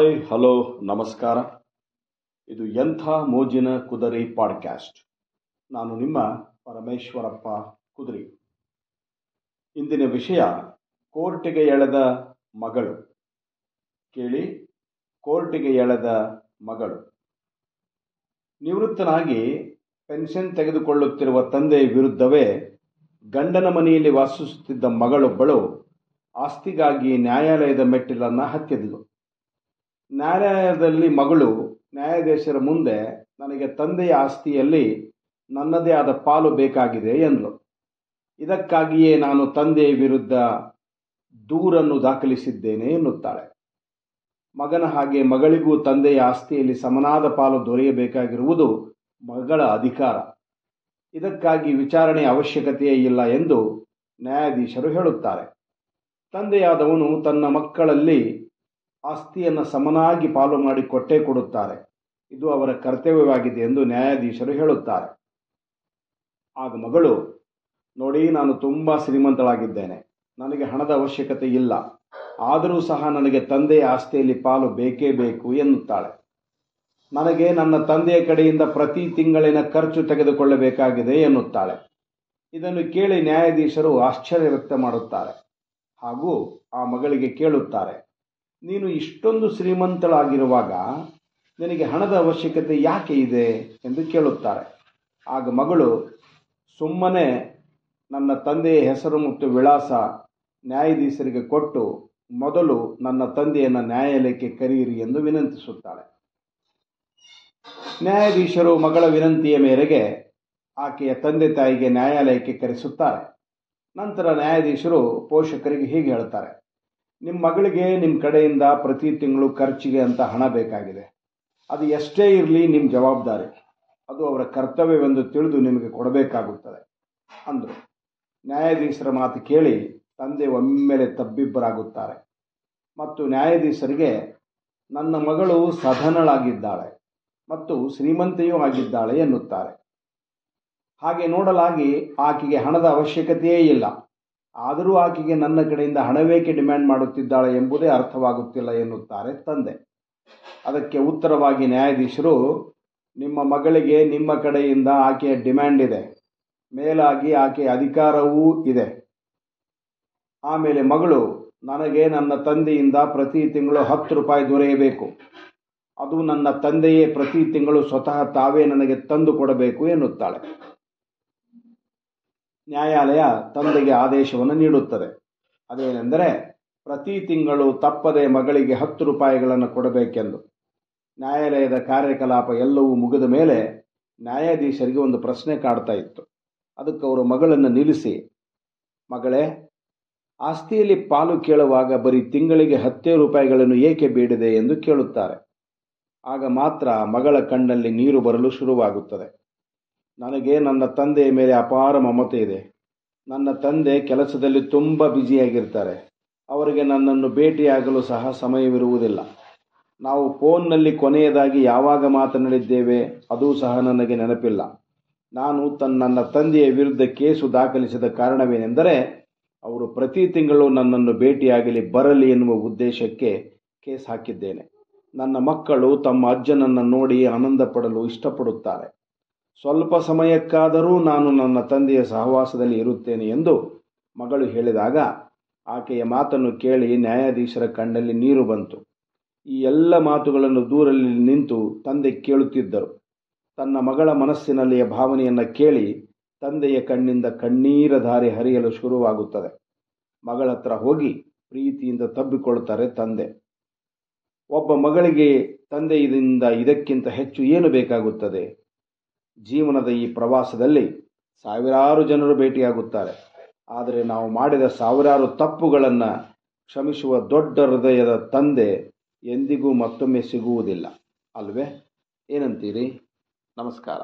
Hi, hello, ನಮಸ್ಕಾರ. ಇದು ಎಂಥ ಮೋಜಿನ ಕುದರಿ ಪಾಡ್ಕ್ಯಾಸ್ಟ್. ನಾನು ನಿಮ್ಮ ಪರಮೇಶ್ವರಪ್ಪ ಕುದರಿ. ಇಂದಿನ ವಿಷಯ, ಕೋರ್ಟಿಗೆ ಎಳೆದ ಮಗಳು. ಕೇಳಿ, ಕೋರ್ಟಿಗೆ ಎಳೆದ ಮಗಳು. ನಿವೃತ್ತನಾಗಿ ಪೆನ್ಷನ್ ತೆಗೆದುಕೊಳ್ಳುತ್ತಿರುವ ತಂದೆಯ ವಿರುದ್ಧವೇ ಗಂಡನ ಮನೆಯಲ್ಲಿ ವಾಸಿಸುತ್ತಿದ್ದ ಮಗಳೊಬ್ಬಳು ಆಸ್ತಿಗಾಗಿ ನ್ಯಾಯಾಲಯದ ಮೆಟ್ಟಿಲನ್ನು ಹತ್ತಿದ್ಲು. ನ್ಯಾಯಾಲಯದಲ್ಲಿ ಮಗಳು ನ್ಯಾಯಾಧೀಶರ ಮುಂದೆ ನನಗೆ ತಂದೆಯ ಆಸ್ತಿಯಲ್ಲಿ ನನ್ನದೇ ಆದ ಪಾಲು ಬೇಕಾಗಿದೆ ಎಂದಳು ಇದಕ್ಕಾಗಿಯೇ ನಾನು ತಂದೆಯ ವಿರುದ್ಧ ದೂರನ್ನು ದಾಖಲಿಸಿದ್ದೇನೆ ಎನ್ನುತ್ತಾಳೆ. ಮಗನ ಹಾಗೆ ಮಗಳಿಗೂ ತಂದೆಯ ಆಸ್ತಿಯಲ್ಲಿ ಸಮನಾದ ಪಾಲು ದೊರೆಯಬೇಕಾಗಿರುವುದು ಮಗಳ ಅಧಿಕಾರ. ಇದಕ್ಕಾಗಿ ವಿಚಾರಣೆಯ ಅವಶ್ಯಕತೆಯೇ ಇಲ್ಲ ಎಂದು ನ್ಯಾಯಾಧೀಶರು ಹೇಳುತ್ತಾರೆ. ತಂದೆಯಾದವನು ತನ್ನ ಮಕ್ಕಳಲ್ಲಿ ಆಸ್ತಿಯನ್ನು ಸಮನಾಗಿ ಪಾಲು ಮಾಡಿ ಕೊಟ್ಟೇ ಕೊಡುತ್ತಾರೆ. ಇದು ಅವರ ಕರ್ತವ್ಯವಾಗಿದೆ ಎಂದು ನ್ಯಾಯಾಧೀಶರು ಹೇಳುತ್ತಾರೆ. ಆಗ ಮಗಳು, ನೋಡಿ, ನಾನು ತುಂಬ ಶ್ರೀಮಂತಳಾಗಿದ್ದೇನೆ. ನನಗೆ ಹಣದ ಅವಶ್ಯಕತೆ ಇಲ್ಲ. ಆದರೂ ಸಹ ನನಗೆ ತಂದೆಯ ಆಸ್ತಿಯಲ್ಲಿ ಪಾಲು ಬೇಕೇ ಬೇಕು, ಎನ್ನುತ್ತಾಳೆ. ನನಗೆ ನನ್ನ ತಂದೆಯ ಕಡೆಯಿಂದ ಪ್ರತಿ ತಿಂಗಳಿನ ಖರ್ಚು ತೆಗೆದುಕೊಳ್ಳಬೇಕಾಗಿದೆ, ಎನ್ನುತ್ತಾಳೆ. ಇದನ್ನು ಕೇಳಿ ನ್ಯಾಯಾಧೀಶರು ಆಶ್ಚರ್ಯ ವ್ಯಕ್ತ ಮಾಡುತ್ತಾರೆ ಹಾಗೂ ಆ ಮಗಳಿಗೆ ಕೇಳುತ್ತಾರೆ ನೀನು ಇಷ್ಟೊಂದು ಶ್ರೀಮಂತಳಾಗಿರುವಾಗ ನಿನಗೆ ಹಣದ ಅವಶ್ಯಕತೆ ಯಾಕೆ ಇದೆ ಎಂದು ಕೇಳುತ್ತಾರೆ. ಆಗ ಮಗಳು, ಸುಮ್ಮನೆ ನನ್ನ ತಂದೆಯ ಹೆಸರು ಮತ್ತು ವಿಳಾಸ ನ್ಯಾಯಾಧೀಶರಿಗೆ ಕೊಟ್ಟು ಮೊದಲು ನನ್ನ ತಂದೆಯನ್ನು ನ್ಯಾಯಾಲಯಕ್ಕೆ ಕರೆಯಿರಿ ಎಂದು ವಿನಂತಿಸುತ್ತಾಳೆ. ನ್ಯಾಯಾಧೀಶರು ಮಗಳ ವಿನಂತಿಯ ಮೇರೆಗೆ ಆಕೆಯ ತಂದೆ ತಾಯಿಗೆ ನ್ಯಾಯಾಲಯಕ್ಕೆ ಕರೆಸುತ್ತಾರೆ. ನಂತರ ನ್ಯಾಯಾಧೀಶರು ಪೋಷಕರಿಗೆ ಹೀಗೆ ಹೇಳ್ತಾರೆ ನಿಮ್ಮ ಮಗಳಿಗೆ ನಿಮ್ಮ ಕಡೆಯಿಂದ ಪ್ರತಿ ತಿಂಗಳು ಖರ್ಚಿಗೆ ಅಂತ ಹಣ ಬೇಕಾಗಿದೆ. ಅದು ಎಷ್ಟೇ ಇರಲಿ ನಿಮ್ಮ ಜವಾಬ್ದಾರಿ. ಅದು ಅವರ ಕರ್ತವ್ಯವೆಂದು ತಿಳಿದು ನಿಮಗೆ ಕೊಡಬೇಕಾಗುತ್ತದೆ, ಅಂದರು. ನ್ಯಾಯಾಧೀಶರ ಮಾತು ಕೇಳಿ ತಂದೆ ಒಮ್ಮೆಲೆ ತಬ್ಬಿಬ್ಬರಾಗುತ್ತಾರೆ. ಮತ್ತು ನ್ಯಾಯಾಧೀಶರಿಗೆ, ನನ್ನ ಮಗಳು ಸಧನಳಾಗಿದ್ದಾಳೆ ಮತ್ತು ಶ್ರೀಮಂತೆಯೂ ಆಗಿದ್ದಾಳೆ ಎನ್ನುತ್ತಾರೆ. ಹಾಗೆ ನೋಡಲಾಗಿ ಆಕೆಗೆ ಹಣದ ಅವಶ್ಯಕತೆಯೇ ಇಲ್ಲ. ಆದರೂ ಆಕೆಗೆ ನನ್ನ ಕಡೆಯಿಂದ ಹಣವೇಕೆ ಡಿಮ್ಯಾಂಡ್ ಮಾಡುತ್ತಿದ್ದಾಳೆ ಎಂಬುದೇ ಅರ್ಥವಾಗುತ್ತಿಲ್ಲ ಎನ್ನುತ್ತಾರೆ ತಂದೆ. ಅದಕ್ಕೆ ಉತ್ತರವಾಗಿ ನ್ಯಾಯಾಧೀಶರು, ನಿಮ್ಮ ಮಗಳಿಗೆ ನಿಮ್ಮ ಕಡೆಯಿಂದ ಆಕೆಯ ಡಿಮ್ಯಾಂಡ್ ಇದೆ. ಮೇಲಾಗಿ ಆಕೆಯ ಅಧಿಕಾರವೂ ಇದೆ. ಆಮೇಲೆ ಮಗಳು, ನನಗೆ ನನ್ನ ತಂದೆಯಿಂದ ಪ್ರತಿ ತಿಂಗಳು ಹತ್ತು ರೂಪಾಯಿ ದೊರೆಯಬೇಕು. ಅದು ನನ್ನ ತಂದೆಯೇ ಪ್ರತಿ ತಿಂಗಳು ಸ್ವತಃ ತಾವೇ ನನಗೆ ತಂದು ಕೊಡಬೇಕು ಎನ್ನುತ್ತಾಳೆ. ನ್ಯಾಯಾಲಯ ತಂದೆಗೆ ಆದೇಶವನ್ನು ನೀಡುತ್ತದೆ. ಅದೇನೆಂದರೆ, ಪ್ರತಿ ತಿಂಗಳು ತಪ್ಪದೆ ಮಗಳಿಗೆ ಹತ್ತು ರೂಪಾಯಿಗಳನ್ನು ಕೊಡಬೇಕೆಂದು. ನ್ಯಾಯಾಲಯದ ಕಾರ್ಯಕಲಾಪ ಎಲ್ಲವೂ ಮುಗಿದ ಮೇಲೆ ನ್ಯಾಯಾಧೀಶರಿಗೆ ಒಂದು ಪ್ರಶ್ನೆ ಕಾಡ್ತಾ ಇತ್ತು. ಅದಕ್ಕೆ ಅವರು ಮಗಳನ್ನು ನಿಲ್ಲಿಸಿ, ಮಗಳೇ, ಆಸ್ತಿಯಲ್ಲಿ ಪಾಲು ಕೇಳುವಾಗ ಬರೀ ತಿಂಗಳಿಗೆ ಹತ್ತೇ ರೂಪಾಯಿಗಳನ್ನು ಏಕೆ ಬೇಡಿದೆ? ಎಂದು ಕೇಳುತ್ತಾರೆ. ಆಗ ಮಾತ್ರ ಮಗಳ ಕಣ್ಣಲ್ಲಿ ನೀರು ಬರಲು ಶುರುವಾಗುತ್ತದೆ. ನನಗೆ ನನ್ನ ತಂದೆಯ ಮೇಲೆ ಅಪಾರ ಮಮತೆ ಇದೆ. ನನ್ನ ತಂದೆ ಕೆಲಸದಲ್ಲಿ ತುಂಬ ಬ್ಯುಸಿಯಾಗಿರ್ತಾರೆ. ಅವರಿಗೆ ನನ್ನನ್ನು ಭೇಟಿಯಾಗಲು ಸಹ ಸಮಯವಿರುವುದಿಲ್ಲ. ನಾವು ಫೋನ್ನಲ್ಲಿ ಕೊನೆಯದಾಗಿ ಯಾವಾಗ ಮಾತನಾಡಿದ್ದೇವೆ, ಅದೂ ಸಹ ನನಗೆ ನೆನಪಿಲ್ಲ. ನಾನು ತನ್ನ ನನ್ನ ತಂದೆಯ ವಿರುದ್ಧ ಕೇಸು ದಾಖಲಿಸಿದ ಕಾರಣವೇನೆಂದರೆ, ಅವರು ಪ್ರತಿ ತಿಂಗಳು ನನ್ನನ್ನು ಭೇಟಿಯಾಗಲಿ ಬರಲಿ ಎನ್ನುವ ಉದ್ದೇಶಕ್ಕೆ ಕೇಸ್ ಹಾಕಿದ್ದೇನೆ. ನನ್ನ ಮಕ್ಕಳು ತಮ್ಮ ಅಜ್ಜನನ್ನು ನೋಡಿ ಆನಂದ ಪಡಲು ಇಷ್ಟಪಡುತ್ತಾರೆ. ಸ್ವಲ್ಪ ಸಮಯಕ್ಕಾದರೂ ನಾನು ನನ್ನ ತಂದೆಯ ಸಹವಾಸದಲ್ಲಿ ಇರುತ್ತೇನೆ ಎಂದು ಮಗಳು ಹೇಳಿದಾಗ ಆಕೆಯ ಮಾತನ್ನು ಕೇಳಿ ನ್ಯಾಯಾಧೀಶರ ಕಣ್ಣಲ್ಲಿ ನೀರು ಬಂತು. ಈ ಎಲ್ಲ ಮಾತುಗಳನ್ನು ದೂರಲ್ಲಿ ನಿಂತು ತಂದೆ ಕೇಳುತ್ತಿದ್ದರು. ತನ್ನ ಮಗಳ ಮನಸ್ಸಿನಲ್ಲಿಯ ಭಾವನೆಯನ್ನು ಕೇಳಿ ತಂದೆಯ ಕಣ್ಣಿಂದ ಕಣ್ಣೀರ ಧಾರೆ ಹರಿಯಲು ಶುರುವಾಗುತ್ತದೆ. ಮಗಳ ಹತ್ರ ಹೋಗಿ ಪ್ರೀತಿಯಿಂದ ತಬ್ಬಿಕೊಳ್ತಾರೆ ತಂದೆ. ಒಬ್ಬ ಮಗಳಿಗೆ ತಂದೆಯಿಂದ ಇದಕ್ಕಿಂತ ಹೆಚ್ಚು ಏನು ಬೇಕಾಗುತ್ತದೆ? ಜೀವನದ ಈ ಪ್ರವಾಸದಲ್ಲಿ ಸಾವಿರಾರು ಜನರು ಭೇಟಿಯಾಗುತ್ತಾರೆ. ಆದರೆ ನಾವು ಮಾಡಿದ ಸಾವಿರಾರು ತಪ್ಪುಗಳನ್ನು ಕ್ಷಮಿಸುವ ದೊಡ್ಡ ಹೃದಯದ ತಂದೆ ಎಂದಿಗೂ ಮತ್ತೊಮ್ಮೆ ಸಿಗುವುದಿಲ್ಲ. ಅಲ್ವೇ? ಏನಂತೀರಿ? ನಮಸ್ಕಾರ.